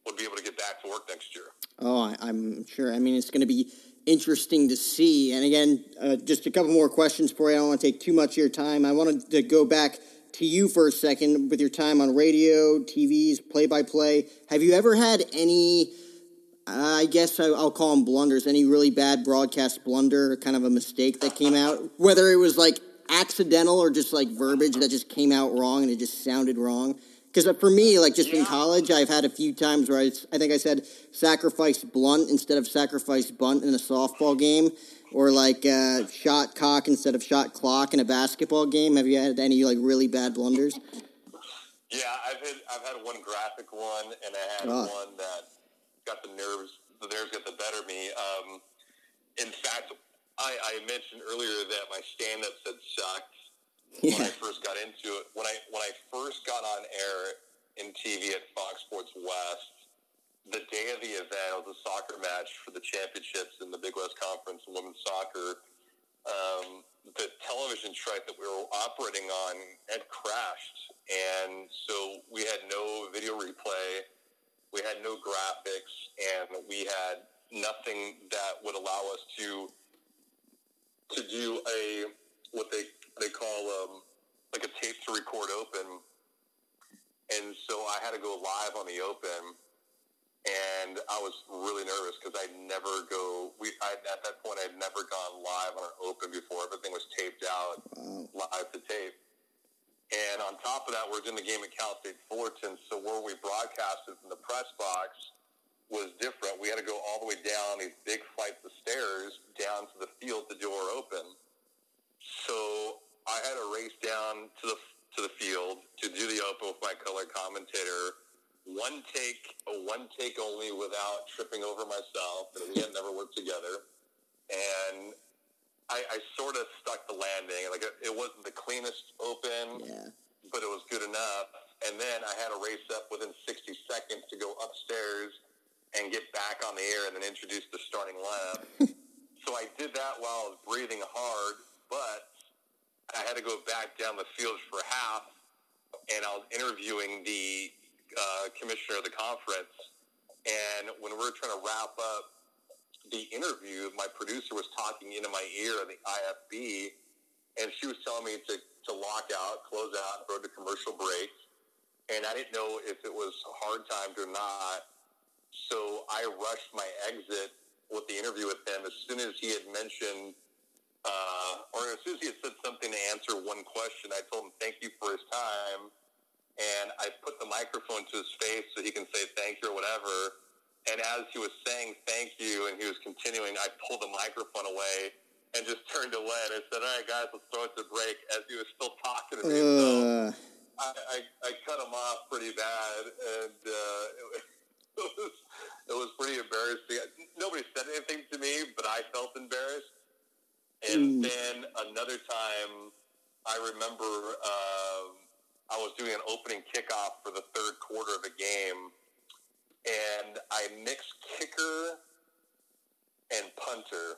would be able to get back to work next year. Oh, I, I'm sure. I mean, it's going to be interesting to see. And again, uh, just a couple more questions for you. I don't want to take too much of your time. I wanted to go back to you for a second with your time on radio, TVs, play by play. Have you ever had any? I guess I'll call them blunders. Any really bad broadcast blunder, kind of a mistake that came out, whether it was like accidental or just like verbiage that just came out wrong and it just sounded wrong. Because for me, like just in college, I've had a few times where I, I think I said sacrifice blunt instead of sacrifice bunt in a softball game, or like uh, shot cock instead of shot clock in a basketball game. Have you had any like really bad blunders? Yeah, I've had I've had one graphic one, and I had Oh. one that got the nerves. The nerves got the better of me. Um, in fact, I, I mentioned earlier that my stand-up had sucked when I first got into it. When I when I first got on air in TV at Fox Sports West, the day of the event was a soccer match for the championships in the Big West Conference in women's soccer. Um, the television track that we were operating on had crashed, and so we had no video replay, we had no graphics, and we had nothing that would allow us to to do a what they they call um, like a tape to record open. And so I had to go live on the open, and I was really nervous because I'd never go. We I, at that point I'd never gone live on an open before. Everything was taped out, live to tape. And on top of that, we're doing the game at Cal State Fullerton, so where we broadcasted from the press box was different. We had to go all the way down these big flights of stairs down to the field to do our open. So I had a race down to the to the field to do the open with my color commentator. One take, a one take only, without tripping over myself. And we had never worked together. And I, I sort of stuck the landing. Like it, it wasn't the cleanest open, but it was good enough. And then I had a race up within 60 seconds to go upstairs and get back on the air and then introduce the starting lineup. [LAUGHS] so I did that while I was breathing hard, but I had to go back down the field for half, and I was interviewing the uh, commissioner of the conference. And when we were trying to wrap up the interview, my producer was talking into my ear on the IFB, and she was telling me to, to lock out, close out, go to commercial break. And I didn't know if it was hard timed or not. So I rushed my exit with the interview with him as soon as he had mentioned uh, or as soon as he had said something to answer one question, I told him thank you for his time, and I put the microphone to his face so he can say thank you or whatever. And as he was saying thank you and he was continuing, I pulled the microphone away and just [LAUGHS] turned away and I said, "All right, guys, let's throw it to break." As he was still talking to me, so Uh, I, I, I cut him off pretty bad, and uh, [LAUGHS] it was it was pretty embarrassing. Nobody said anything to me, but I felt embarrassed. And then another time, I remember um, I was doing an opening kickoff for the third quarter of a game, and I mixed kicker and punter.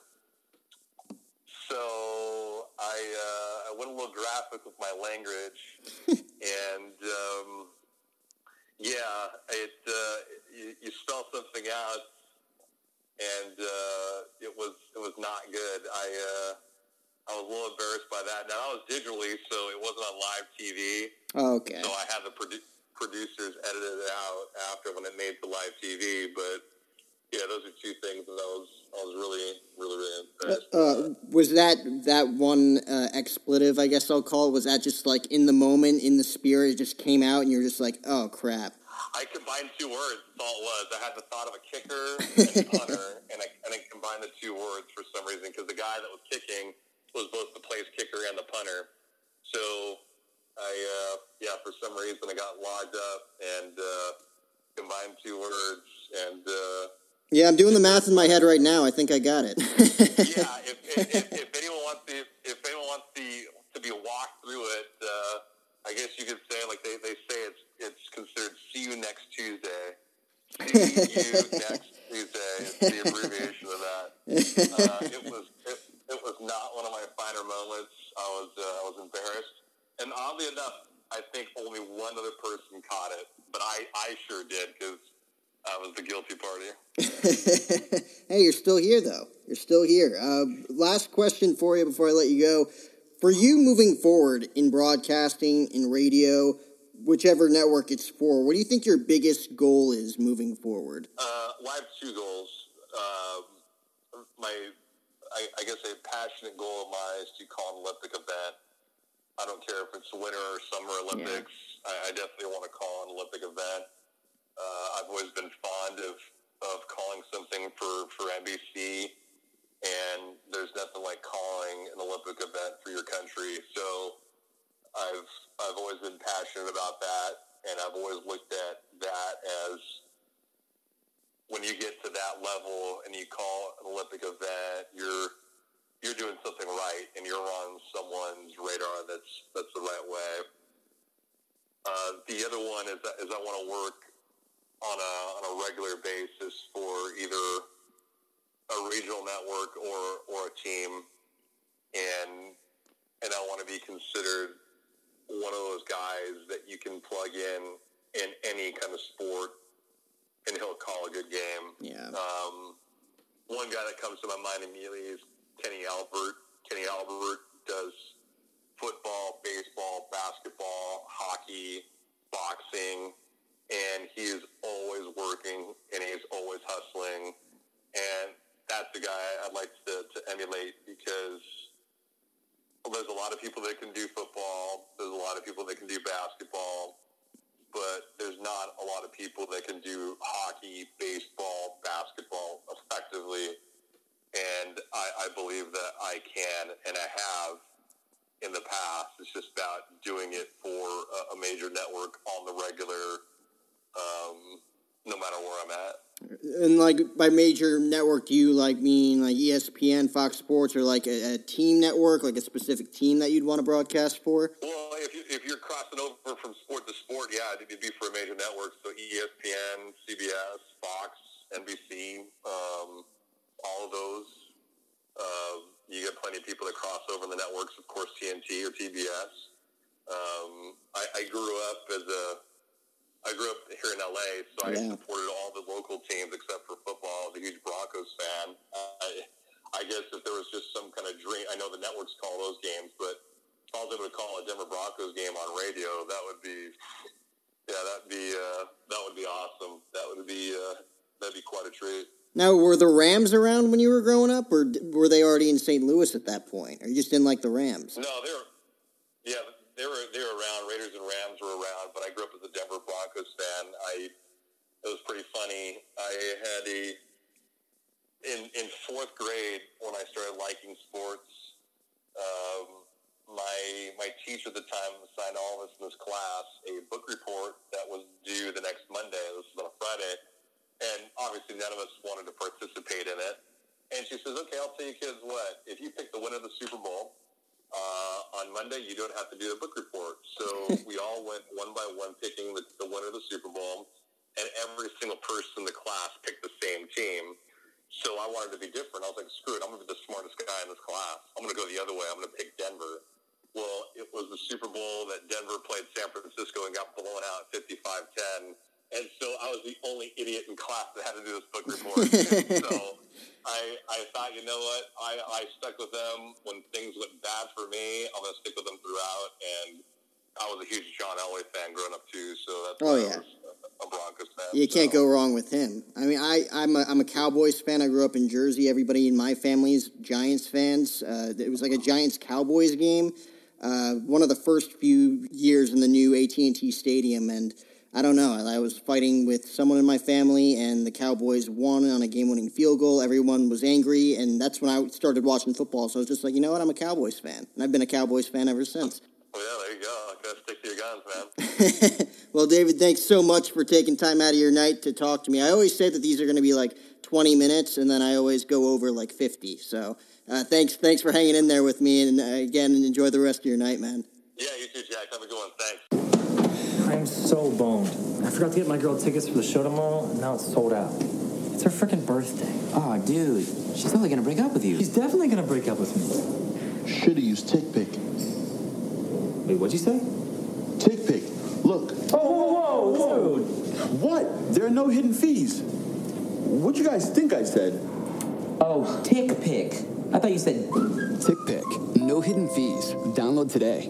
So I uh, I went a little graphic with my language, [LAUGHS] and um, yeah, it uh, you, you spell something out, and uh, it was it was not good. I uh, I was a little embarrassed by that. Now that was digitally, so it wasn't on live TV. okay. So I had the produ- producers edit it out after when it made to live TV. But yeah, those are two things that I was I was really really really impressed. Uh, was that that one uh, expletive? I guess I'll call it. Was that just like in the moment, in the spirit, it just came out, and you're just like, oh crap. I combined two words. That's all it was. I had the thought of a kicker [LAUGHS] and punter, and I, and I combined the two words for some reason because the guy that was kicking was both the place kicker and the punter. So I, uh, yeah, for some reason I got logged up and uh, combined two words. And uh, Yeah, I'm doing the math in my head right now. I think I got it. [LAUGHS] yeah, if, if, if, if anyone wants to, if anyone wants to to be walked through it, uh, I guess you could say like they, they say it's it's considered "see you next Tuesday." [LAUGHS] See you next Tuesday is the abbreviation of that. Uh, it was it, it was not one of my finer moments. I was uh, I was embarrassed, and oddly enough, I think only one other person caught it, but I I sure did because I was the guilty party. [LAUGHS] hey, you're still here though. You're still here. Uh, last question for you before I let you go. For you moving forward in broadcasting, in radio, whichever network it's for, what do you think your biggest goal is moving forward? Uh, well, I have two goals. Um, my, I, I guess a passionate goal of mine is to call an Olympic event. I don't care if it's winter or summer Olympics. I, I definitely want to call an Olympic event. Uh, I've always been fond of, of calling something for, for NBC, and there's nothing like calling an Olympic event for your country. So I've I've always been passionate about that, and I've always looked at that as when you get to that level and you call an Olympic event, you're you're doing something right, and you're on someone's radar that's that's the right way. Uh, the other one is is I want to work on a on a regular basis for either a regional network or or a team, and and I want to be considered one of those guys that you can plug in in any kind of sport, and he'll call a good game. Yeah. Um, one guy that comes to my mind immediately is Kenny Albert. Kenny Albert does football, baseball, basketball, hockey, boxing, and he is always working and he's always hustling. And that's the guy I'd like to, to emulate because well, there's a lot of people that can do football. There's a lot of people that can do basketball, but there's not a lot of people that can do hockey, baseball, basketball effectively. And I, I believe that I can, and I have in the past. It's just about doing it for a, a major network on the regular, um, no matter where I'm at. And like by major network, do you like mean like ESPN, Fox Sports, or like a, a team network, like a specific team that you'd want to broadcast for? Well, if, you, if you're crossing over from sport to sport, yeah, it'd be for a major network. So ESPN, CBS, Fox, NBC, um, all of those. Uh, you get plenty of people that cross over in the networks, of course, TNT or TBS. Um, I, I grew up as a, I grew up here in LA, so I Yeah. supported all the local teams except for football. I was a huge Broncos fan. I, I guess if there was just some kind of dream, I know the networks call those games, but if I was able to call a Denver Broncos game on radio, that would be, yeah, that'd be, uh, that would be awesome. That would be, uh, that'd be quite a treat. Now, were the Rams around when you were growing up, or were they already in St. Louis at that point? Or you just didn't like the Rams? No, they were, yeah, they were they were around. Raiders and Rams were around, but I grew up as a Denver Broncos fan. I it was pretty funny. I had a in in fourth grade when I started liking sports. Um, my my teacher at the time assigned all of us in this class a book report that was due the next Monday. This was on a Friday, and obviously none of us wanted to participate in it. And she says, "Okay, I'll tell you kids what. If you pick the winner of the Super Bowl." Uh, on Monday, you don't have to do the book report. So [LAUGHS] we all went one by one picking the, the winner of the Super Bowl, and every single person in the class picked the same team. So I wanted to be different. I was like, screw it, I'm going to be the smartest guy in this class. I'm going to go the other way. I'm going to pick Denver. Well, it was the Super Bowl that Denver played San Francisco and got blown out 55-10. And so I was the only idiot in class that had to do this book report. [LAUGHS] so I, I thought, you know what? I, I stuck with them when things went bad for me. I'm going to stick with them throughout. And I was a huge John Elway fan growing up too. So that's Oh, why I yeah. was, a Broncos fan. You can't go wrong with him. I mean, I, I'm a, I'm a Cowboys fan. I grew up in Jersey. Everybody in my family's Giants fans. Uh, it was like a Giants Cowboys game. Uh, one of the first few years in the new AT&T Stadium, and I don't know. I was fighting with someone in my family, and the Cowboys won on a game-winning field goal. Everyone was angry, and that's when I started watching football. So I was just like, you know what? I'm a Cowboys fan, and I've been a Cowboys fan ever since. Well, yeah, there you go. Gotta stick to your guns, man. [LAUGHS] well, David, thanks so much for taking time out of your night to talk to me. I always say that these are going to be like 20 minutes, and then I always go over like 50. So uh, thanks, thanks for hanging in there with me, and uh, again, enjoy the rest of your night, man. Yeah, you too, Jack. Have a good one. Thanks. I'm so boned. I forgot to get my girl tickets for the show tomorrow, and now it's sold out. It's her freaking birthday. Oh, dude. She's totally gonna break up with you. She's definitely gonna break up with me. Should've used TickPick. Wait, what'd you say? TickPick. Look. Oh, whoa, whoa, dude. What? There are no hidden fees. What'd you guys think I said? Oh, Tick Pick. I thought you said TickPick. No hidden fees. Download today.